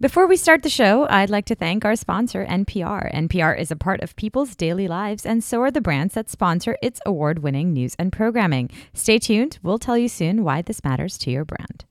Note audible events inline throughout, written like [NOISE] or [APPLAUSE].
Before we start the show, I'd like to thank our sponsor, NPR. NPR is a part of people's daily lives, and so are the brands that sponsor its award winning news and programming. Stay tuned. We'll tell you soon why this matters to your brand.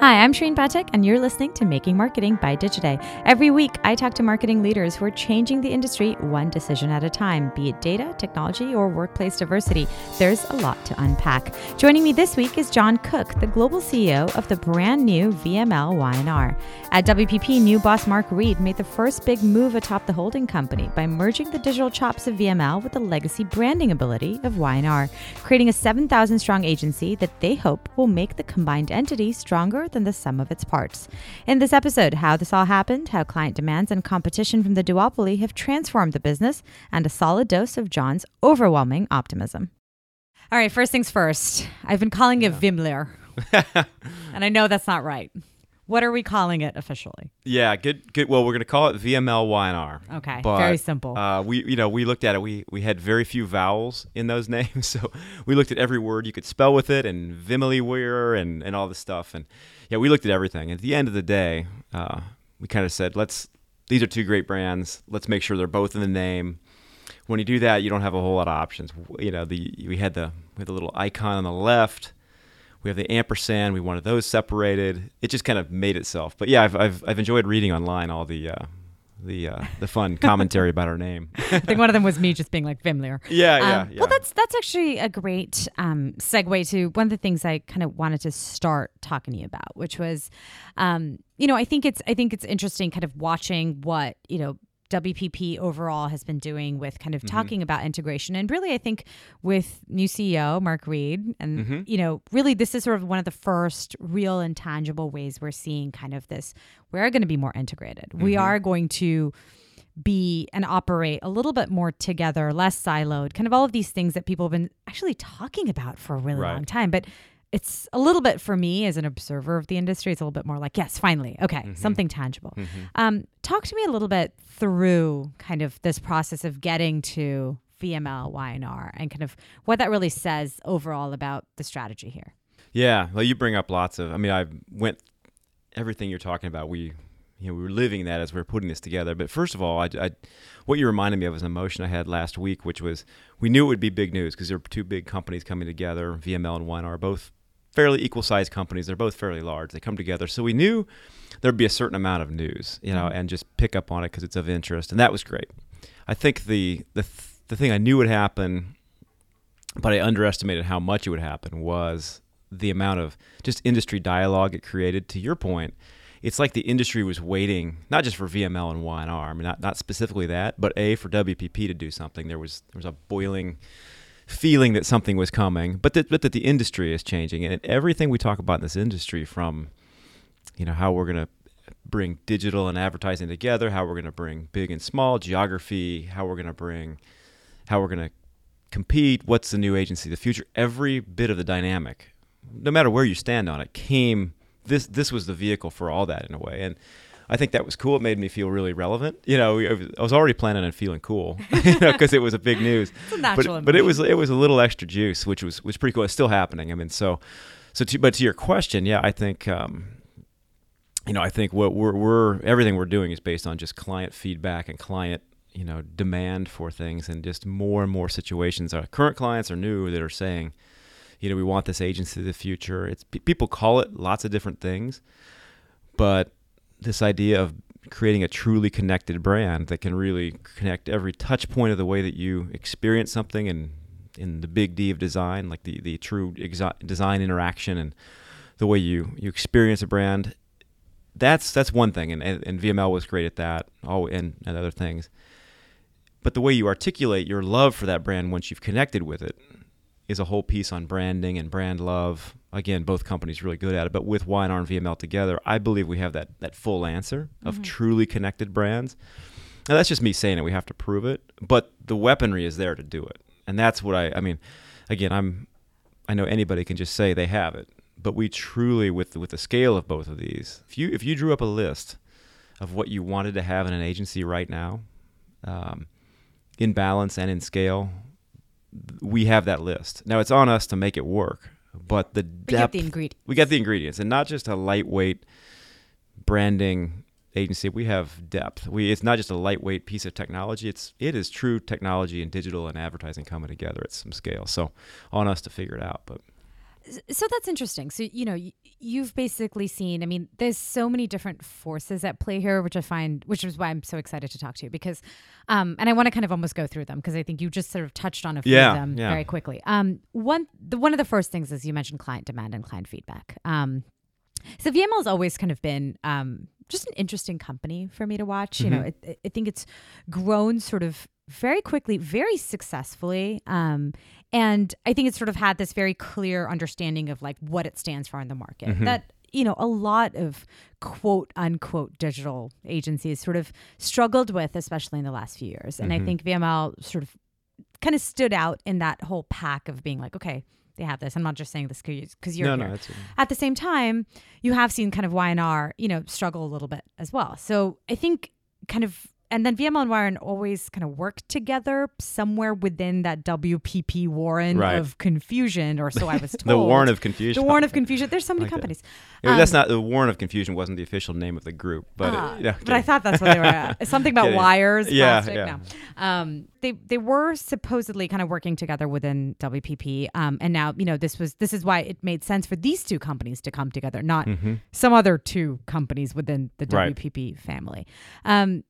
Hi, I'm Shareen Pathak, and you're listening to Making Marketing by Digiday. Every week, I talk to marketing leaders who are changing the industry one decision at a time, be it data, technology, or workplace diversity. There's a lot to unpack. Joining me this week is Jon Cook, the global CEO of the brand new VML Y&R. At WPP, new boss Mark Read made the first big move atop the holding company by merging the digital chops of VML with the legacy branding ability of Y&R, creating a 7,000 strong agency that they hope will make the combined entity stronger than the sum of its parts. In this episode, how this all happened, how client demands and competition from the duopoly have transformed the business, and a solid dose of Jon's overwhelming optimism. All right, first things first. I've been calling it Vimler. [LAUGHS] and I know that's not right. What are we calling it officially? Yeah, good, good. Well, we're going to call it VML Y&R. Okay, very simple. Uh, we, you know, we looked at it. We we had very few vowels in those [LAUGHS] names, so we looked at every word you could spell with it, and Vimeliware, and and all this stuff, and yeah, we looked at everything. At the end of the day, uh, we kind of said, let's. These are two great brands. Let's make sure they're both in the name. When you do that, you don't have a whole lot of options. You know, the we had the we had the little icon on the left we have the ampersand. We wanted those separated. It just kind of made itself. But yeah, I've I've, I've enjoyed reading online all the uh, the uh, the fun [LAUGHS] commentary about our name. I think one of them was me just being like Vimler. [LAUGHS] Yeah, yeah, um, yeah. Well, that's that's actually a great um, segue to one of the things I kind of wanted to start talking to you about, which was, um, you know, I think it's I think it's interesting, kind of watching what you know WPP overall has been doing with kind of mm-hmm. talking about integration. And really, I think with new CEO, Mark Read, and, mm-hmm. you know, really this is sort of one of the first real and tangible ways we're seeing kind of this. We're going to be more integrated. Mm-hmm. We are going to be and operate a little bit more together, less siloed, kind of all of these things that people have been actually talking about for a really right. long time. But it's a little bit for me as an observer of the industry. It's a little bit more like, yes, finally, okay, mm-hmm. something tangible. Mm-hmm. Um, talk to me a little bit through kind of this process of getting to VML Y&R and kind of what that really says overall about the strategy here. Yeah, well, you bring up lots of. I mean, I went everything you're talking about. We, you know, we were living that as we are putting this together. But first of all, I, I, what you reminded me of was an emotion I had last week, which was we knew it would be big news because there were two big companies coming together. VML and Y&R both fairly equal sized companies. They're both fairly large. They come together. So we knew there'd be a certain amount of news, you know, mm-hmm. and just pick up on it because it's of interest. And that was great. I think the, the, th- the thing I knew would happen, but I underestimated how much it would happen, was the amount of just industry dialogue it created. To your point, it's like the industry was waiting not just for VML and Y&R, I mean, not, not specifically that, but A, for WPP to do something. There was, there was a boiling feeling that something was coming, but that, but that the industry is changing. And everything we talk about in this industry, from you know how we're going to bring digital and advertising together, how we're going to bring big and small geography, how we're going to bring how we're going to compete, what's the new agency, the future, every bit of the dynamic, no matter where you stand on it, came. This this was the vehicle for all that in a way, and I think that was cool. It made me feel really relevant. You know, I was already planning on feeling cool, [LAUGHS] you know, because it was a big news. [LAUGHS] It's a natural but, but it was it was a little extra juice, which was was pretty cool. It's still happening. I mean, so so to, but to your question, yeah, I think. Um, you know, I think what we're, we're everything we're doing is based on just client feedback and client you know demand for things and just more and more situations our current clients are new that are saying you know we want this agency of the future it's people call it lots of different things but this idea of creating a truly connected brand that can really connect every touch point of the way that you experience something and in the big D of design, like the, the true exi- design interaction and the way you, you experience a brand. That's that's one thing, and, and, and VML was great at that, all and, and other things. But the way you articulate your love for that brand once you've connected with it is a whole piece on branding and brand love. Again, both companies really good at it, but with Y&R and VML together, I believe we have that that full answer of mm-hmm. truly connected brands. Now that's just me saying it. We have to prove it, but the weaponry is there to do it, and that's what I. I mean, again, I'm. I know anybody can just say they have it, but we truly, with with the scale of both of these, if you if you drew up a list of what you wanted to have in an agency right now, um, in balance and in scale, we have that list. Now it's on us to make it work. But the depth you have the ingredients. we got the ingredients and not just a lightweight branding agency. We have depth. We it's not just a lightweight piece of technology. It's it is true technology and digital and advertising coming together at some scale. So on us to figure it out but So that's interesting. So, you know, you've basically seen, I mean, there's so many different forces at play here, which I find, which is why I'm so excited to talk to you because, um, and I want to kind of almost go through them because I think you just sort of touched on a few Yeah, of them yeah. very quickly. Um, one, the, one of the first things is you mentioned client demand and client feedback. Um, so VML has always kind of been um, just an interesting company for me to watch. You know, Mhm. it, I think it's grown sort of very quickly, very successfully. Um, and I think it's sort of had this very clear understanding of like what it stands for in the market. Mhm. That you know, a lot of quote unquote digital agencies sort of struggled with, especially in the last few years. And I Mhm. think VML sort of kind of stood out in that whole pack of being like, okay, they have this. I'm not just saying this because you're no here. no that's At the same time, you have seen kind of Y&R, you know, struggle a little bit as well. So I think kind of, and then VML and Warren always kind of work together somewhere within that WPP Warren Right. of confusion, or so I was told. [LAUGHS] the warren of confusion The Warren of confusion. There's so many Like that. companies. Yeah, that's Um, not the warren of confusion wasn't the official name of the group but Ah, it, yeah, but I thought that's what they were. At. [LAUGHS] Something about Kidding. wires. Yeah, plastic, yeah. No. Um, they they were supposedly kind of working together within WPP, um, and now you know this was this is why it made sense for these two companies to come together, not hmm some other two companies within the Right. WPP family. Um,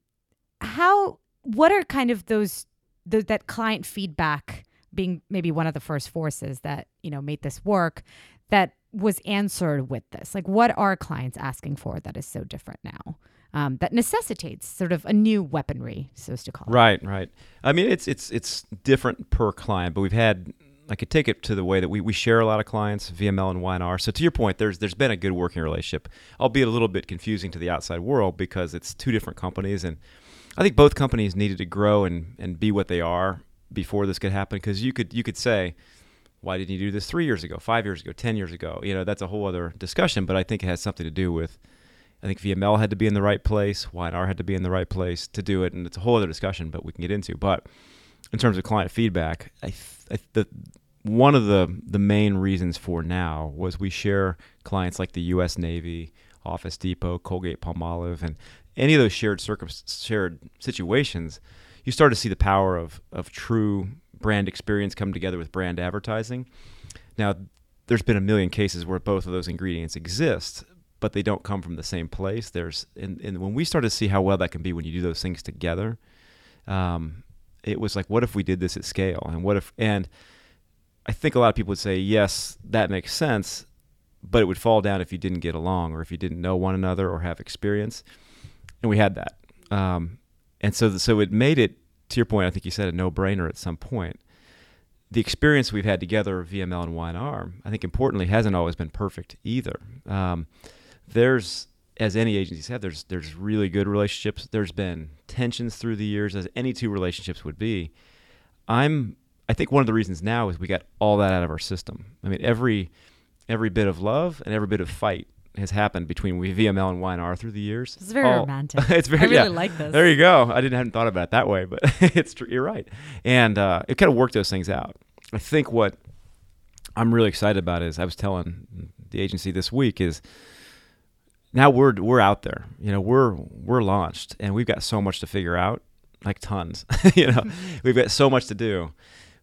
how? What are kind of those th- that client feedback being maybe one of the first forces that you know made this work that was answered with this? Like, what are clients asking for that is so different now? Um, that necessitates sort of a new weaponry, so as to call it. Right, right. I mean, it's it's it's different per client, but we've had. I could take it to the way that we, we share a lot of clients, VML and Y&R. So to your point, there's there's been a good working relationship, albeit a little bit confusing to the outside world because it's two different companies, and I think both companies needed to grow and, and be what they are before this could happen. Because you could you could say, why didn't you do this three years ago, five years ago, ten years ago? You know, that's a whole other discussion. But I think it has something to do with I think VML had to be in the right place, Y&R had to be in the right place to do it, and it's a whole other discussion, but we can get into. But in terms of client feedback, I, I th- the one of the the main reasons for now was we share clients like the U.S. Navy, Office Depot, Colgate Palmolive, and any of those shared circum- shared situations. You start to see the power of of true brand experience come together with brand advertising. Now, there's been a million cases where both of those ingredients exist, but they don't come from the same place. There's and, and when we started to see how well that can be when you do those things together, um, it was like, what if we did this at scale? And what if and I think a lot of people would say, yes, that makes sense, but it would fall down if you didn't get along or if you didn't know one another or have experience. And we had that. Um, and so, so it made it, to your point, I think you said a no brainer at some point. The experience we've had together, VML and Y&R, I think importantly, hasn't always been perfect either. Um, there's, as any agencies have, there's there's really good relationships. There's been tensions through the years, as any two relationships would be. I'm I think one of the reasons now is we got all that out of our system. I mean, every every bit of love and every bit of fight has happened between we VML and Y&R through the years. It's very All- romantic. [LAUGHS] it's very I really yeah. like this. There you go. I didn't hadn't thought about it that way, but [LAUGHS] it's true. You're right, and uh, it kind of worked those things out. I think what I'm really excited about is I was telling the agency this week is now we're we're out there. You know, we're we're launched, and we've got so much to figure out, like tons. [LAUGHS] you know, we've got so much to do,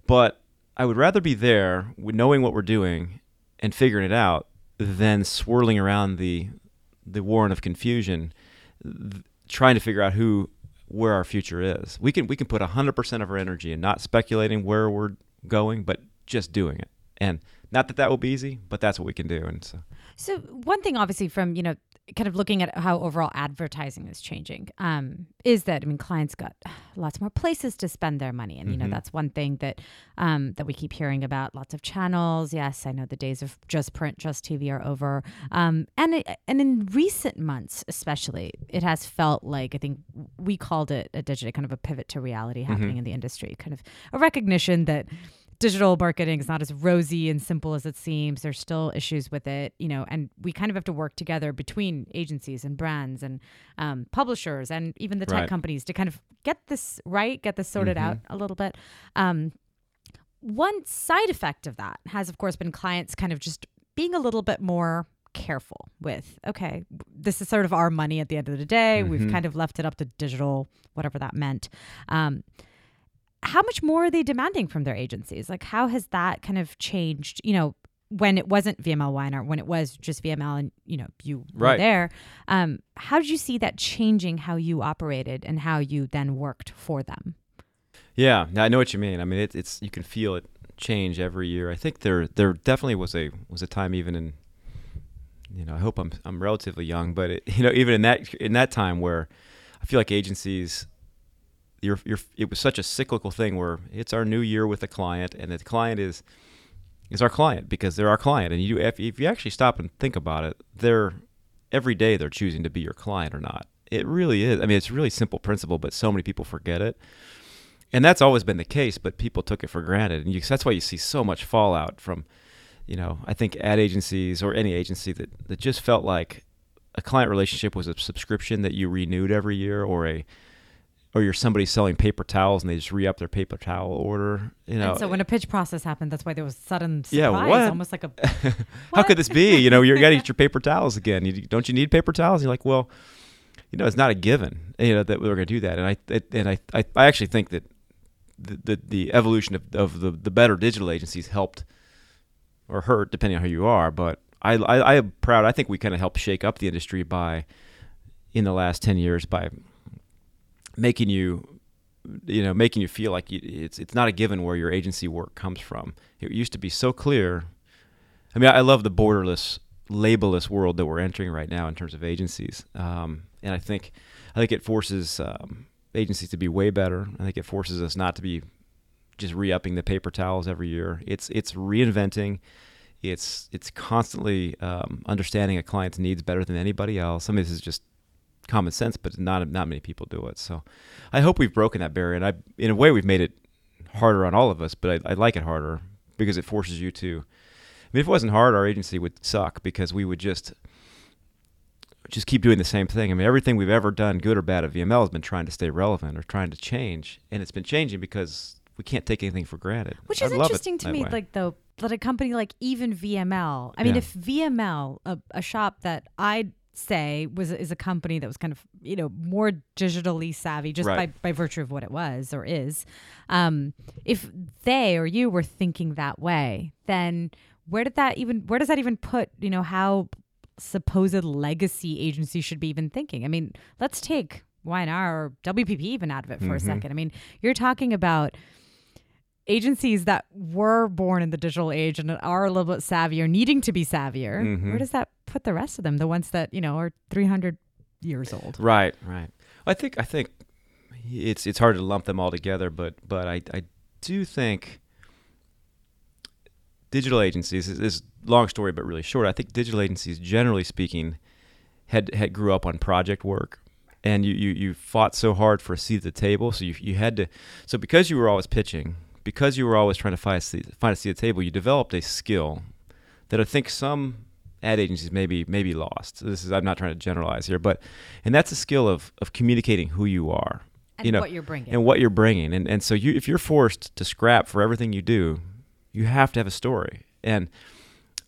but I would rather be there knowing what we're doing and figuring it out than swirling around the the warren of confusion, th- trying to figure out who where our future is. We can we can put 100% of our energy in not speculating where we're going, but just doing it. And not that that will be easy, but that's what we can do. And so So one thing, obviously, from you know, kind of looking at how overall advertising is changing, um, is that I mean, clients got [SIGHS] lots more places to spend their money, and you know, Mhm. that's one thing that um, that we keep hearing about. Lots of channels. Yes, I know the days of just print, just TV are over. Um, and it, and in recent months, especially, it has felt like I think we called it a digital kind of a pivot to reality happening in the industry, kind of a recognition that digital marketing is not as rosy and simple as it seems. There's still issues with it, you know, and we kind of have to work together between agencies and brands and um, publishers and even the tech Right. companies to kind of get this right, get this sorted Mhm. out a little bit. Um, one side effect of that has, of course, been clients kind of just being a little bit more careful with okay this is sort of our money at the end of the day mm-hmm. we've kind of left it up to digital whatever that meant um, how much more are they demanding from their agencies like how has that kind of changed you know when it wasn't VML Y&R, when it was just VML and you know you right. were there, um, how did you see that changing how you operated and how you then worked for them? Yeah, I know what you mean. I mean, it, it's you can feel it change every year. I think there there definitely was a was a time even in you know I hope I'm I'm relatively young, but it, [LAUGHS] you know even in that in that time where I feel like agencies you're, you're, it was such a cyclical thing where it's our new year with the client and the client is is our client because they're our client. And you if, if you actually stop and think about it they're every day they're choosing to be your client or not. It really is i mean it's a really simple principle but so many people forget it. And that's always been the case but people took it for granted. And you, that's why you see so much fallout from you know i think ad agencies or any agency that, that just felt like a client relationship was a subscription that you renewed every year or a or you're somebody selling paper towels and they just re-up their paper towel order. You know. And so when a pitch process happened, that's why there was sudden surprise, yeah, what? almost like a. [LAUGHS] How could this be? You know, you're to get your paper towels again. You, don't you need paper towels? You're like, well, you know, it's not a given. You know that we're going to do that, and I it, and I, I I actually think that the the, the evolution of, of the the better digital agencies helped or hurt depending on who you are, but. I, I, I am proud. I think we kind of helped shake up the industry by, in the last ten years, by making you you know making you feel like it's it's not a given where your agency work comes from. It used to be so clear. I mean, I, love the borderless, labelless world that we're entering right now in terms of agencies, um, and I think I think it forces um, agencies to be way better. I think it forces us not to be just re-upping the paper towels every year. It's it's reinventing. It's it's constantly um, understanding a client's needs better than anybody else. I mean, this is just common sense, but not not many people do it. So I hope we've broken that barrier, and I in a way we've made it harder on all of us. But I, I like it harder because it forces you to. I mean, if it wasn't hard, our agency would suck because we would just just keep doing the same thing. I mean, everything we've ever done, good or bad, at VML has been trying to stay relevant or trying to change, and it's been changing because we can't take anything for granted. Which is interesting to me, way. like though that a company like even VML. I mean, yeah. if VML, a, a shop that I say was is a company that was kind of you know more digitally savvy just right. by by virtue of what it was or is um, if they or you were thinking that way then where did that even where does that even put you know how supposed legacy agency should be even thinking i mean let's take Y&R or WPP even out of it for mm-hmm. a second i mean you're talking about agencies that were born in the digital age and are a little bit savvier, needing to be savvier, mm-hmm. where does that put the rest of them? The ones that you know are 300 years old. Right, right. I think I think it's it's hard to lump them all together, but but I I do think digital agencies is, is long story but really short. I think digital agencies, generally speaking, had had grew up on project work and you, you, you fought so hard for a seat at the table. So you, you had to, so because you were always pitching, because you were always trying to find a seat, find a seat at the table, you developed a skill that I think some ad agencies maybe maybe lost. This is I'm not trying to generalize here, but and that's a skill of of communicating who you are, and you know, what you're bringing, and what you're bringing, and and so you if you're forced to scrap for everything you do, you have to have a story. And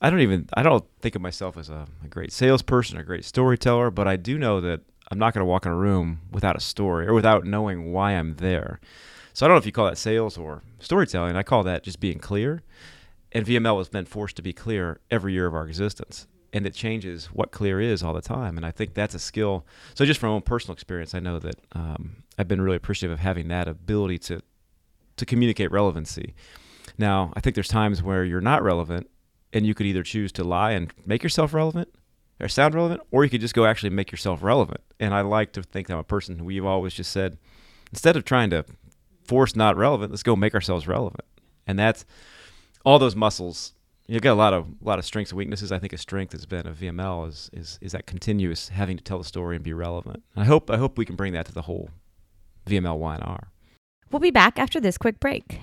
I don't even I don't think of myself as a, a great salesperson, or a great storyteller, but I do know that I'm not going to walk in a room without a story or without knowing why I'm there. So I don't know if you call that sales or storytelling. I call that just being clear. And VML has been forced to be clear every year of our existence. And it changes what clear is all the time. And I think that's a skill. So, just from my own personal experience, I know that um, I've been really appreciative of having that ability to, to communicate relevancy. Now, I think there's times where you're not relevant, and you could either choose to lie and make yourself relevant or sound relevant, or you could just go actually make yourself relevant. And I like to think I'm a person who we've always just said, instead of trying to force not relevant. Let's go make ourselves relevant. And that's all those muscles. You've got a lot of a lot of strengths and weaknesses. I think a strength has been of VML is is is that continuous having to tell the story and be relevant. I hope I hope we can bring that to the whole VML Y&R. We'll be back after this quick break.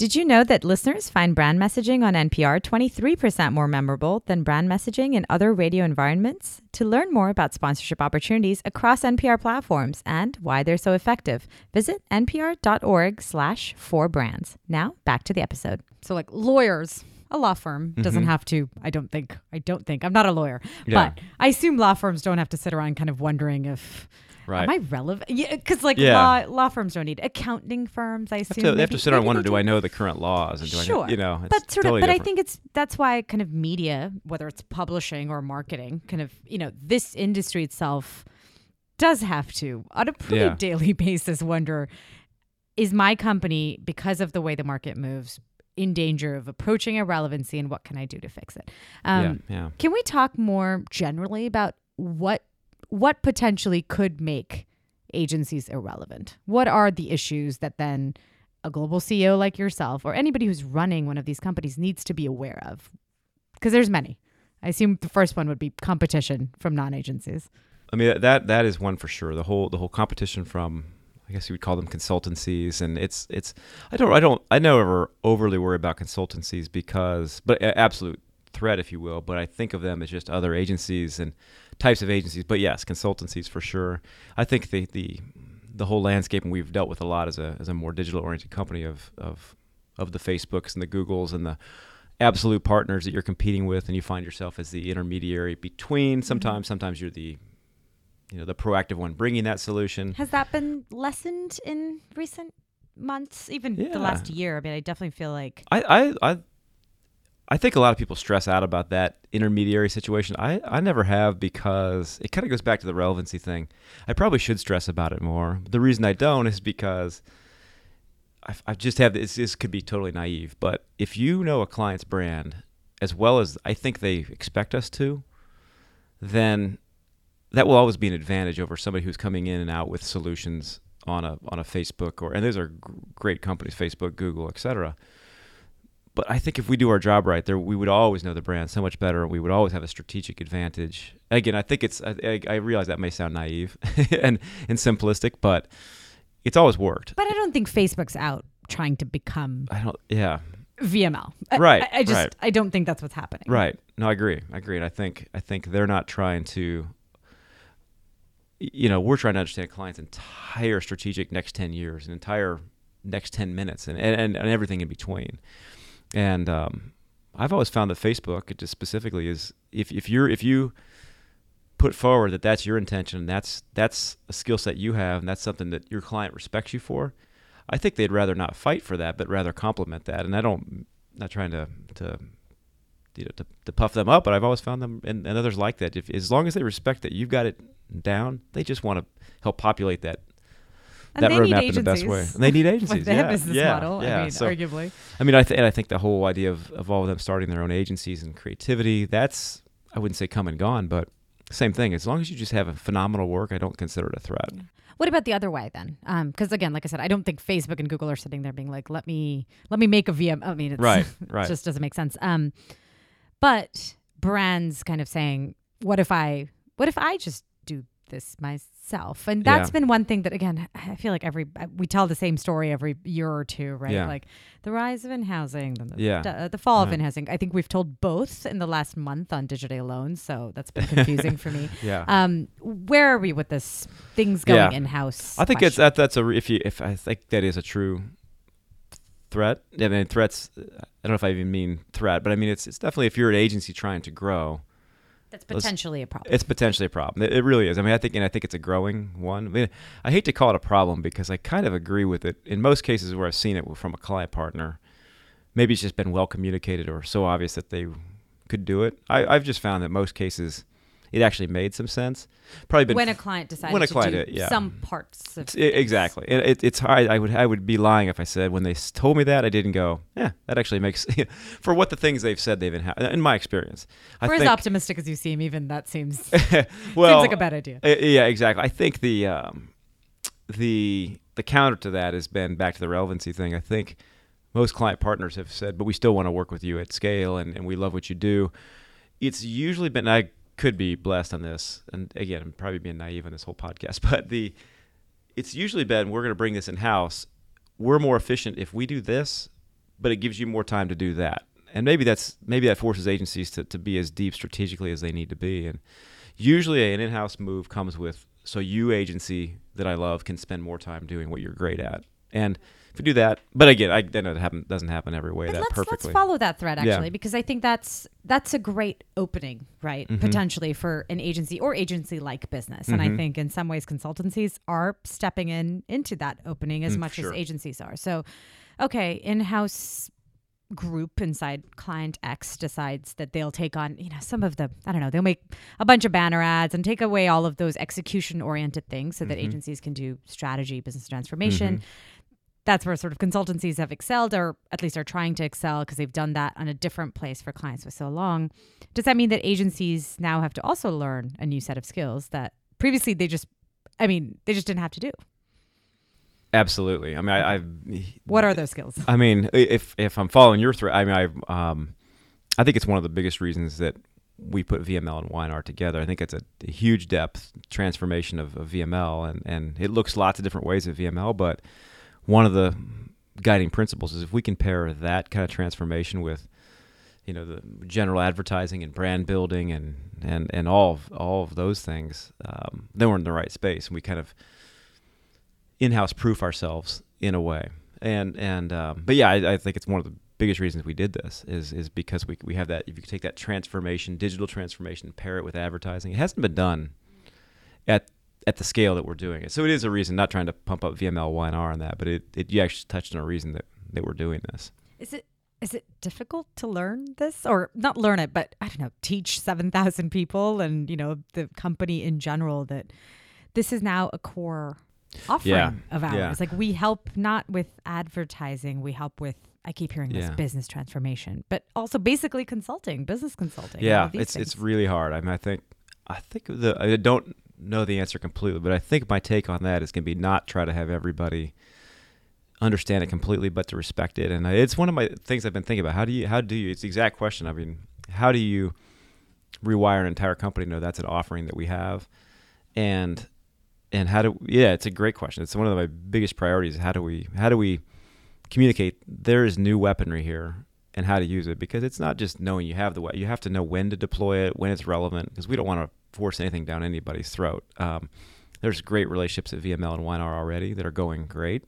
Did you know that listeners find brand messaging on NPR 23% more memorable than brand messaging in other radio environments? To learn more about sponsorship opportunities across NPR platforms and why they're so effective, visit npr.org slash for brands. Now, back to the episode. So like lawyers, a law firm mm-hmm. doesn't have to, I don't think, I don't think, I'm not a lawyer, Yeah. but I assume law firms don't have to sit around kind of wondering if, Right. am I relevant? Yeah, because like Yeah. law, law firms don't need accounting firms, I Have assume. to, they have to sit around and wonder, do I know the current laws? And do Sure, I, know, you know, but sort totally of, but I think it's that's why kind of media, whether it's publishing or marketing, kind of you know this industry itself does have to on a pretty Yeah. daily [LAUGHS] basis wonder is my company because of the way the market moves in danger of approaching irrelevancy and what can I do to fix it? Um, yeah, yeah. Can we talk more generally about what what potentially could make agencies irrelevant? What are the issues that then a global CEO like yourself or anybody who's running one of these companies needs to be aware of? Because there's many. I assume the first one would be competition from non-agencies. I mean that that is one for sure. The whole the whole competition from I guess you would call them consultancies, and it's it's I don't I don't I never overly worry about consultancies because but absolute threat if you will. But I think of them as just other agencies and types of agencies. But yes, consultancies for sure. I think the the the whole landscape, and we've dealt with a lot as a as a more digital oriented company of of of the Facebooks and the Googles and the absolute partners that you're competing with, and you find yourself as the intermediary between. Mm-hmm. Sometimes, sometimes you're the you know the proactive one bringing that solution. Has that been lessened in recent months, even Yeah. the last year? I mean, I definitely feel like I, I I I think a lot of people stress out about that intermediary situation. I, I never have because it kind of goes back to the relevancy thing. I probably should stress about it more. The reason I don't is because I, I just have this. This could be totally naive, but if you know a client's brand as well as I think they expect us to, then that will always be an advantage over somebody who's coming in and out with solutions on a on a Facebook or and those are great companies, Facebook, Google, etc. But I think if we do our job right, there we would always know the brand so much better. We would always have a strategic advantage. Again, I think it's I, I, realize that may sound naive [LAUGHS] and and simplistic, but it's always worked. but I don't think Facebook's out trying to become I don't. Yeah. VML. I- Right, I, I just right. I don't think that's what's happening. Right. No, I agree. I agree. And I think I think they're not trying to. You know, we're trying to understand a client's entire strategic next ten years, an entire next ten minutes, and and, and everything in between. And um, I've always found that Facebook, just specifically is if if you're if you put forward that that's your intention, that's that's a skill set you have, and that's something that your client respects you for. I think they'd rather not fight for that, but rather compliment that. And I don't, not trying to to you know to, to puff them up, but I've always found them and, and others like that. If as long as they respect that you've got it down, they just want to help populate that And that roadmap in the best way. And they need [LAUGHS] Like agencies. their yeah, business yeah, model. Yeah. I mean, so, arguably. I mean, I th- and I think the whole idea of, of all of them starting their own agencies and creativity, that's I wouldn't say come and gone, but same thing. As long as you just have a phenomenal work, I don't consider it a threat. What about the other way then? Because again, like I said, I don't think Facebook and Google are sitting there being like, "Let me let me make a VM." I mean, it's, Right, it [LAUGHS] right. just doesn't make sense. Um, but brands kind of saying, "What if I? What if I just this myself?" And that's Yeah. been one thing that again, I feel like every uh, we tell the same story every year or two, right? Yeah. Like the rise of in-housing, then the, Yeah. the, uh, the fall of in-housing. I think we've told both in the last month on Digiday alone, so that's been confusing for me. [LAUGHS] Yeah. Um, where are we with this things going Yeah. in house? I think it's that that's a if you if I think that is a true threat. I mean, threats. Uh, I don't know if I even mean threat, but I mean it's it's definitely if you're an agency trying to grow, that's potentially a problem. it's potentially a problem. It, it really is. I mean, I think and I think it's a growing one. I mean, I hate to call it a problem because I kind of agree with it. In most cases where I've seen it from a client partner, maybe it's just been well communicated or so obvious that they could do it. I, I've just found that most cases it actually made some sense. Probably been when a client decided when a to client do did, yeah. some parts of It's- i- exactly. It, it, it's hard. I would I would be lying if I said when they told me that I didn't go. Yeah, that actually makes [LAUGHS] for what the things they've said they've been in my experience. I For as optimistic as you seem, even that seems [LAUGHS] well, seems like a bad idea. uh, yeah, exactly. I think the um, the the counter to that has been back to the relevancy thing. I think most client partners have said, but we still want to work with you at scale, and, and we love what you do. It's usually been. I could be blessed on this, and again, I'm probably being naive on this whole podcast, [LAUGHS] but the it's usually been we're going to bring this in house. We're more efficient if we do this but it gives you more time to do that. And maybe that's maybe that forces agencies to, to be as deep strategically as they need to be. And usually an in-house move comes with so you agency that I love can spend more time doing what you're great at. And if you do that, but again, I then it happen, doesn't happen every way But that let's, perfectly. let's follow that thread Yeah. actually because I think that's that's a great opening, right? Mhm. Potentially for an agency or agency like business. And I Mhm. think in some ways consultancies are stepping in into that opening as Mm, much sure. as agencies are. So okay, in-house group inside client X decides that they'll take on, you know, some of the I don't know, they'll make a bunch of banner ads and take away all of those execution oriented things so that Mhm. agencies can do strategy, business transformation Mhm. That's where sort of consultancies have excelled or at least are trying to excel because they've done that on a different place for clients for so long. Does that mean that agencies now have to also learn a new set of skills that previously they just, I mean, they just didn't have to do? Absolutely. I mean, I, I What are those skills? I mean, if if I'm following your thread, I mean, I um, I think it's one of the biggest reasons that we put VML and Y&R together. I think it's a, a huge depth transformation of, of VML, and and it looks lots of different ways of VML. But one of the guiding principles is if we can pair that kind of transformation with you know the general advertising and brand building and and and all of all of those things, um, then we're in the right space, and we kind of in-house proof ourselves in a way. And and um, but yeah, I, I think it's one of the biggest reasons we did this is is because we we have that if you take that transformation, digital transformation, pair it with advertising, it hasn't been done at at the scale that we're doing it. So it is a reason. Not trying to pump up VML Y&R on that, but it, it you actually touched on a reason that that we're doing this. Is it is it difficult to learn this or not learn it, but I don't know, teach 7,000 people and, you know, the company in general that this is now a core offering Yeah, of ours. yeah. Like we help not with advertising, we help with I keep hearing this business transformation, but also basically consulting, business consulting. Yeah, it's it's really hard. I mean, I think I think the I don't know the answer completely, but I think my take on that is going to be not try to have everybody understand it completely, but to respect it. And it's one of my things I've been thinking about. How do you how do you? It's the exact question. I mean, how do you rewire an entire company know that's an offering that we have, and and how do yeah, it's a great question. It's one of my biggest priorities. How do we how do we communicate there is new weaponry here and how to use it because it's not just knowing you have the weapon. You have to know when to deploy it, when it's relevant, because we don't want to force anything down anybody's throat. Um, there's great relationships at VML and Y&R already that are going great,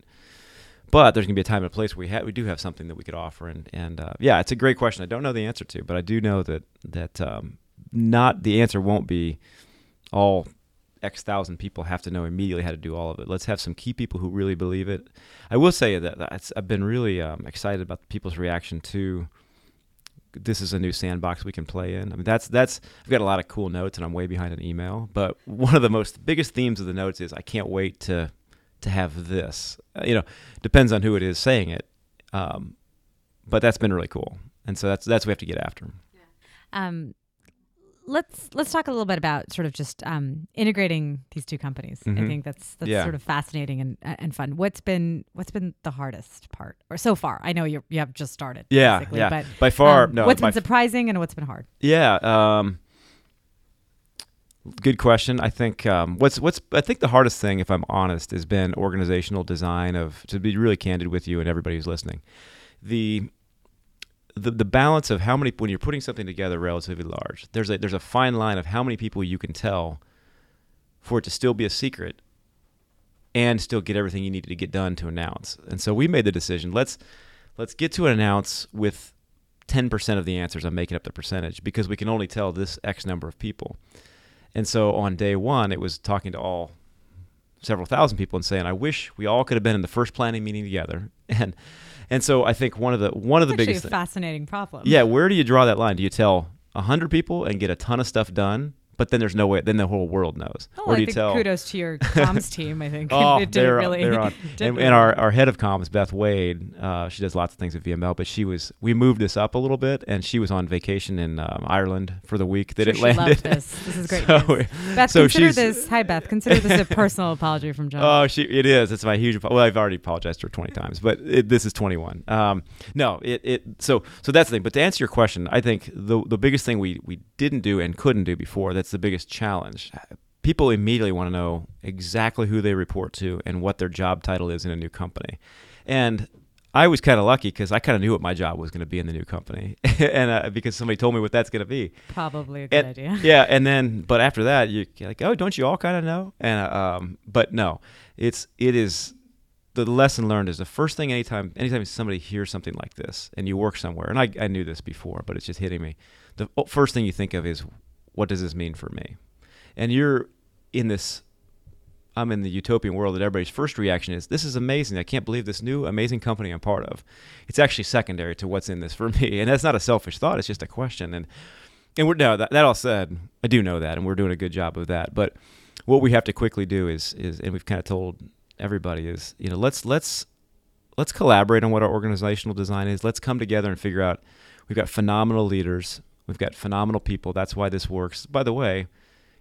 but there's gonna be a time and a place where we ha- we do have something that we could offer. And and uh, yeah, it's a great question. I don't know the answer to, but I do know that that um, not the answer won't be all X thousand people have to know immediately how to do all of it. Let's have some key people who really believe it. I will say that I've been really um, excited about people's reaction to this is a new sandbox we can play in. I mean, that's that's I've got a lot of cool notes and I'm way behind an email. But one of the most biggest themes of the notes is I can't wait to to have this. Uh, you know, depends on who it is saying it, um, but that's been really cool. And so that's that's what we have to get after. Um, let's let's talk a little bit about sort of just um, integrating these two companies. I Mhm. think that's that's Yeah. sort of fascinating and and fun. What's been what's been the hardest part, or so far? I know you you have just started. Yeah, yeah. But By far, um, no. what's been surprising and what's been hard? Yeah. Um, good question. I think um, what's what's I think the hardest thing, if I'm honest, has been organizational design. Of to be really candid with you and everybody who's listening, the the the balance of how many when you're putting something together relatively large. There's a there's a fine line of how many people you can tell for it to still be a secret and still get everything you needed to get done to announce. And so we made the decision. Let's let's get to an announce with 10% of the answers. I'm making up the percentage because we can only tell this X number of people. And so on day one, it was talking to all several thousand people and saying, "I wish we all could have been in the first planning meeting together." [LAUGHS] And and so I think one of the one of the Actually, biggest a fascinating problem. yeah, where do you draw that line? Do you tell hundred people and get a ton of stuff done, but then there's no way. Then the whole world knows. Oh, or I do you think tell? kudos to your [LAUGHS] comms team. I think [LAUGHS] Oh, it didn't really. they're [LAUGHS] on. And, and our, our head of comms, Beth Wade, uh, she does lots of things at VML, but she was we moved this up a little bit, and she was on vacation in um, Ireland for the week that Sure it she landed. loved this. This is great So, news. Beth, so consider this. Hi, Beth. Consider this a personal apology from Jon. Oh, she it is. It's my huge. Well, I've already apologized to her twenty times, but it, this is twenty one. Um, no, it it so so that's the thing. But to answer your question, I think the the biggest thing we we didn't do and couldn't do before. That's the biggest challenge. People immediately want to know exactly who they report to and what their job title is in a new company, and I was kind of lucky because I kind of knew what my job was going to be in the new company, [LAUGHS] and uh, because somebody told me what that's going to be. Probably a good And- idea. [LAUGHS] Yeah, and then but after that, you're like, oh, don't you all kind of know? And uh, um, but no, it's it is the lesson learned is the first thing anytime anytime somebody hears something like this and you work somewhere, and I I knew this before, but it's just hitting me. The first thing you think of is what does this mean for me? And you're in this. I'm in the utopian world that everybody's first reaction is, "This is amazing! I can't believe this new amazing company I'm part of." It's actually secondary to what's in this for [LAUGHS] me, and that's not a selfish thought. It's just a question. And and we're now that, that all said, I do know that, and we're doing a good job of that. But what we have to quickly do is is, and we've kind of told everybody is, you know, let's let's let's collaborate on what our organizational design is. Let's come together and figure out. We've got phenomenal leaders. We've got phenomenal people. That's why this works. By the way,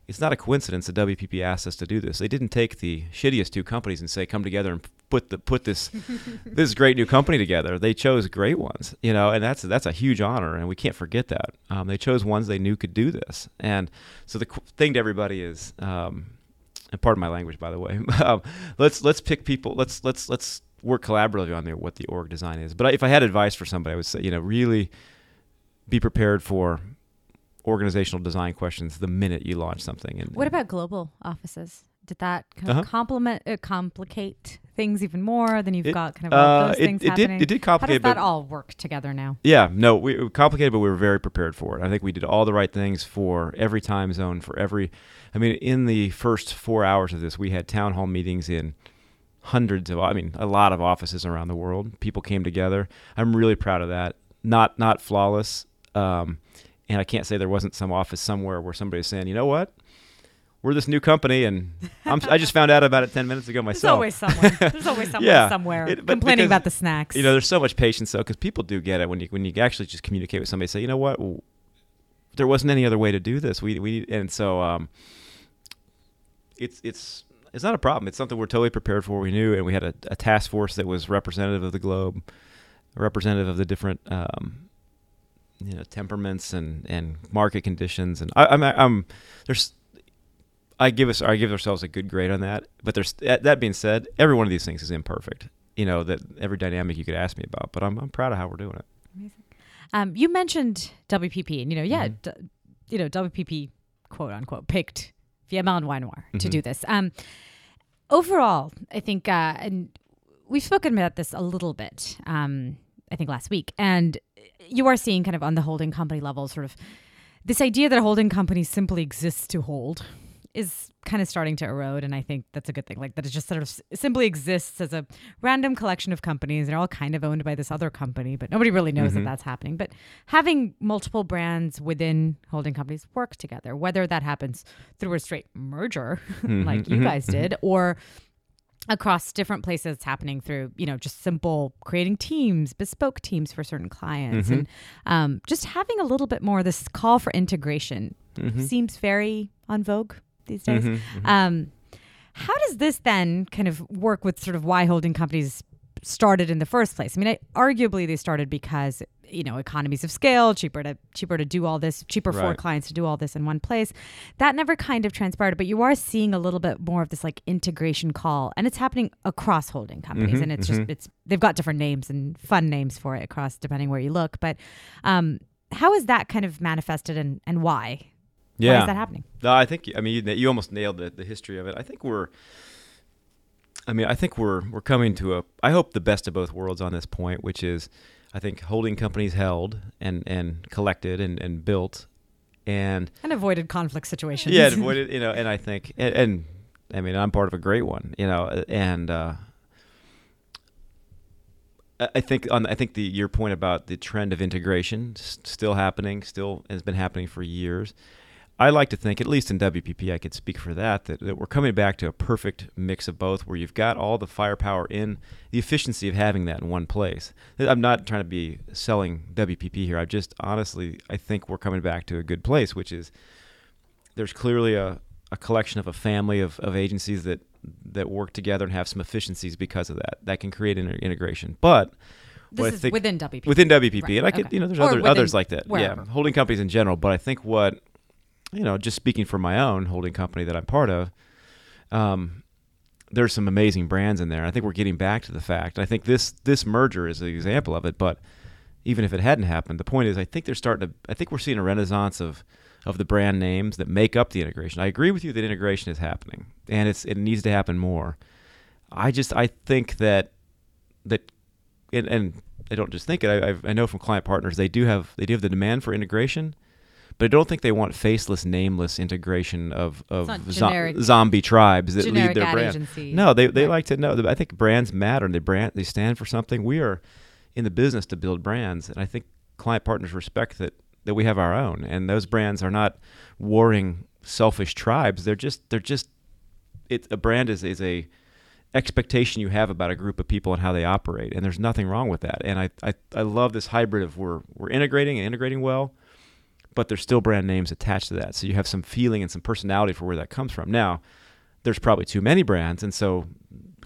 it's not a coincidence that WPP asked us to do this. They didn't take the shittiest two companies and say, "Come together and put the put this [LAUGHS] this great new company together." They chose great ones, you know, and that's that's a huge honor, and we can't forget that. Um, they chose ones they knew could do this, and so the qu- thing to everybody is, um, and pardon my language, by the way, [LAUGHS] um, let's let's pick people. Let's let's let's work collaboratively on the, what the org design is. But if I had advice for somebody, I would say, you know, really be prepared for organizational design questions the minute you launch something. And What about global offices? Did that kind of Uh-huh. complement uh, complicate things even more than you've It- got kind of uh, those it, things it happening? did it did complicate. How does that all work together now? yeah, no, we, it complicated, but we were very prepared for it. I think we did all the right things for every time zone, for every. I mean, in the first four hours of this, we had town hall meetings in hundreds of, I mean, a lot of offices around the world. People came together. I'm really proud of that. Not not flawless, um, and I can't say there wasn't some office somewhere where somebody was saying, you know what, we're this new company, and I'm, I just found out about it ten minutes ago There's myself. always someone. There's always [LAUGHS] someone Yeah, somewhere it- complaining because, about the snacks. You know, there's so much patience though, because people do get it when you when you actually just communicate with somebody. Say, you know what, there wasn't any other way to do this. We we and so um, it's it's it's not a problem. It's something we're totally prepared for. We knew, and we had a, a task force that was representative of the globe, representative of the different um, you know temperaments and and market conditions. And I, I'm I'm there's. I give us, I give ourselves a good grade on that. But there's that, being said, every one of these things is imperfect. You know that every dynamic you could ask me about, but I'm I'm proud of how we're doing it. Amazing. Um, you mentioned WPP, and you know, yeah, Mhm. d- you know, WPP, quote unquote, picked VML and Y&R to do this. Um, overall, I think, uh, and we've spoken about this a little bit, um, I think last week, and you are seeing kind of on the holding company level, sort of this idea that a holding company simply exists to hold is kind of starting to erode and i think that's a good thing like that it just sort of simply exists as a random collection of companies they're all kind of owned by this other company but nobody really knows Mhm. that that's happening but having multiple brands within holding companies work together whether that happens through a straight merger [LAUGHS] like you mhm, guys mhm. did or across different places it's happening through you know just simple creating teams bespoke teams for certain clients Mhm. and um, just having a little bit more this call for integration Mhm. seems very on vogue these days Mhm, mhm. um, how does this then kind of work with sort of why holding companies started in the first place? I mean, I, arguably they started because you know economies of scale, cheaper to cheaper to do all this, cheaper for clients to do all this in one place. That never kind of transpired, but you are seeing a little bit more of this like integration call, and it's happening across holding companies, Mhm, and it's just mhm. it's they've got different names and fun names for it across depending where you look. But um, how is that kind of manifested, and and why? Why yeah. is that happening? No, I think I mean you, you almost nailed the, the history of it. I think we're I mean, I think we're we're coming to a I hope the best of both worlds on this point, which is I think holding companies held and and collected and, and built and And avoided conflict situations. yeah, [LAUGHS] avoided, you know, and I think and, and I mean, I'm part of a great one, you know, and uh I think on I think the your point about the trend of integration still happening, still has been happening for years. I like to think, at least in WPP, I could speak for that, that, that we're coming back to a perfect mix of both, where you've got all the firepower in the efficiency of having that in one place. I'm not trying to be selling WPP here. I just honestly, I think we're coming back to a good place, which is there's clearly a, a collection of a family of, of agencies that that work together and have some efficiencies because of that. That can create inter- integration, but This is within WPP. within WPP, Right, and I could, okay. you know, there's Or other, others like that. wherever. Yeah, holding companies in general. But I think what, you know, just speaking for my own holding company that I'm part of, um, there's some amazing brands in there. I think we're getting back to the fact. I think this this merger is an example of it. But even if it hadn't happened, the point is, I think they're starting to. I think we're seeing a renaissance of of the brand names that make up the integration. I agree with you that integration is happening, and it's it needs to happen more. I just I think that that and, and I don't just think it. I, I know from client partners they do have they do have the demand for integration, but I don't think they want faceless, nameless integration of of zo- zombie tribes that lead their brand. agency. No, they they Right. like to know. I think brands matter. And they brand they stand for something. We are in the business to build brands, and I think client partners respect that that we have our own, and those brands are not warring, selfish tribes. They're just they're just it. A brand is is a expectation you have about a group of people and how they operate, and there's nothing wrong with that. And I I, I love this hybrid of we're we're integrating and integrating well. But there's still brand names attached to that, so you have some feeling and some personality for where that comes from. Now, there's probably too many brands, and so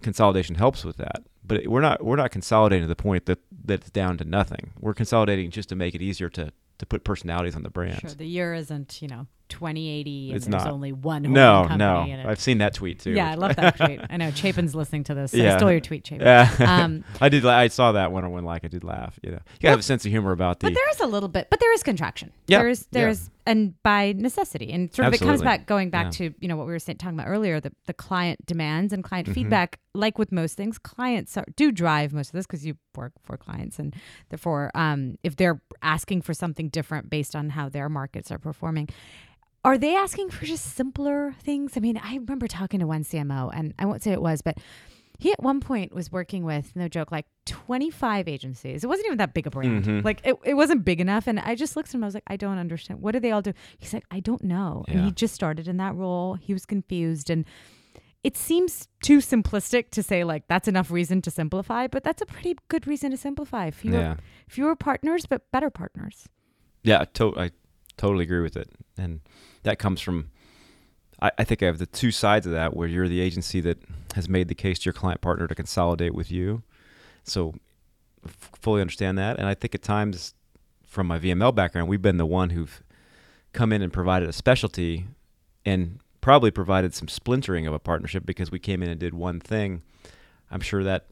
consolidation helps with that. But we're not we're not consolidating to the point that that it's down to nothing. We're consolidating just to make it easier to to put personalities on the brands. Sure, the year isn't you know 2080 and It's there's not. only one. no, no, I've seen that tweet too. yeah, I love that [LAUGHS] tweet. I know Chapin's listening to this. So I Yeah. stole your tweet, Chapin. Yeah. [LAUGHS] Um, I did. I saw that one on one like I did laugh. You know, you gotta have a sense of humor about the. But there is a little bit, but there is contraction. Yeah, There's, yeah. there's, and by necessity, and sort of it comes back, going back Yeah. to you know what we were saying, talking about earlier, the the client demands and client Mhm. feedback. Like with most things, clients are, do drive most of this because you work for clients, and therefore, um, if they're asking for something different based on how their markets are performing. Are they asking for just simpler things? I mean, I remember talking to one CMO, and I won't say it was, but he at one point was working with, no joke, like 25 agencies. It wasn't even that big a brand. Mhm. Like it, it wasn't big enough. And I just looked at him. I was like, I don't understand. What do they all do? He's like, I don't know. And he just started in that role. He was confused. And it seems too simplistic to say like that's enough reason to simplify, but that's a pretty good reason to simplify. Fewer, yeah. fewer partners, but better partners. Yeah, I, to- I totally agree with it, and that comes from. I, I think I have the two sides of that, where you're the agency that has made the case to your client partner to consolidate with you, so f- fully understand that. And I think at times, from my VML background, we've been the one who've come in and provided a specialty, and probably provided some splintering of a partnership because we came in and did one thing. I'm sure that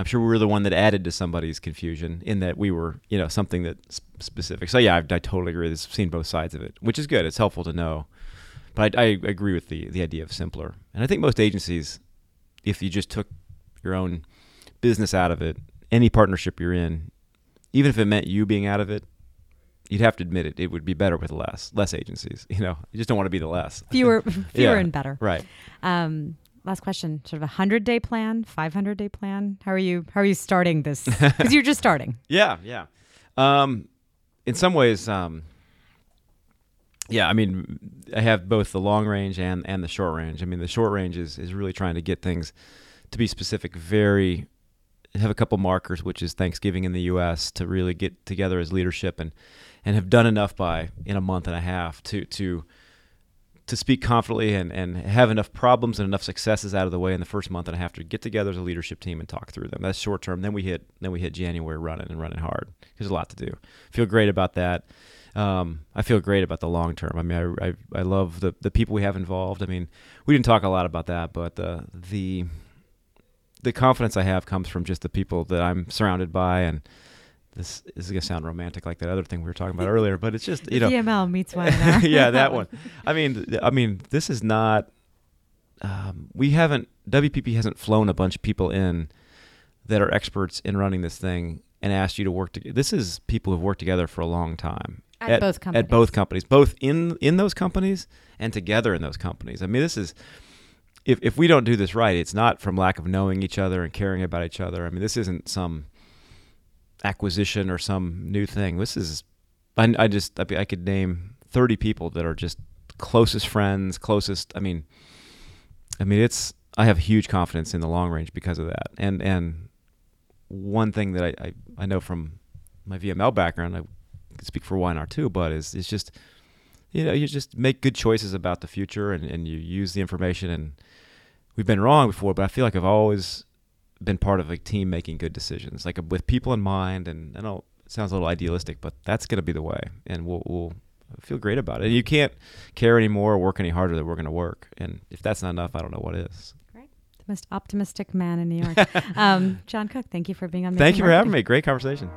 I'm sure we were the one that added to somebody's confusion in that we were, you know, something that specific. So yeah, I, I totally agree. I've seen both sides of it, which is good. It's helpful to know. But I, I agree with the the idea of simpler. And I think most agencies, if you just took your own business out of it, any partnership you're in, even if it meant you being out of it, you'd have to admit it. It would be better with less less agencies. [LAUGHS] You know, you just don't want to be the less. Fewer, [LAUGHS] fewer Yeah. and better. Right. Um, last question: sort of a hundred day plan, five hundred day plan. How are you? How are you starting this? Because you're just [LAUGHS] starting. Yeah, yeah. Um, in some ways, um, yeah. I mean, I have both the long range and and the short range. I mean, the short range is is really trying to get things to be specific. Very have a couple markers, which is Thanksgiving in the U.S. to really get together as leadership and and have done enough by in a month and a half to to to speak confidently and, and have enough problems and enough successes out of the way in the first month and a half to get together as a leadership team and talk through them. That's short term. Then we hit then we hit January running and running hard. There's a lot to do. Feel great about that. Um, I feel great about the long term. I mean, I, I, I love the, the people we have involved. I mean, we didn't talk a lot about that, but the the the confidence I have comes from just the people that I'm surrounded by and this is gonna sound romantic like that other thing we were talking about earlier, but it's just you know VML meets one [LAUGHS] yeah, that one. I mean, th- I mean, this is not. Um, we haven't. WPP hasn't flown a bunch of people in that are experts in running this thing and asked you to work together. This is people who've worked together for a long time At both companies. At both companies, both in in those companies and together in those companies. I mean, this is. If, if we don't do this right, it's not from lack of knowing each other and caring about each other. I mean, this isn't some acquisition or some new thing. This is, I, I just, I, I could name 30 people that are just closest friends, closest. I mean, I mean, it's, I have huge confidence in the long range because of that. And, and one thing that I, I, I know from my VML background, I can speak for Y&R too, but is, it's just, you know, you just make good choices about the future and, and you use the information and we've been wrong before, but I feel like I've always been part of a team making good decisions, like with people in mind. And I know it sounds a little idealistic, but that's going to be the way, and we'll, we'll feel great about it. And you can't care anymore or work any harder than we're going to work. And if that's not enough, I don't know what is. Great. The most optimistic man in New York. [LAUGHS] um, Jon Cook, thank you for being on. The Thank you for having me. Great conversation.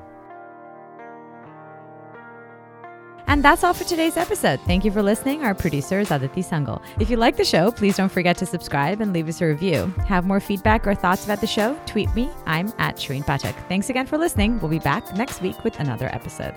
And that's all for today's episode. Thank you for listening. Our producer is Aditi Sangal. If you like the show, please don't forget to subscribe and leave us a review. Have more feedback or thoughts about the show? Tweet me. I'm at Shareen Pathak. Thanks again for listening. We'll be back next week with another episode.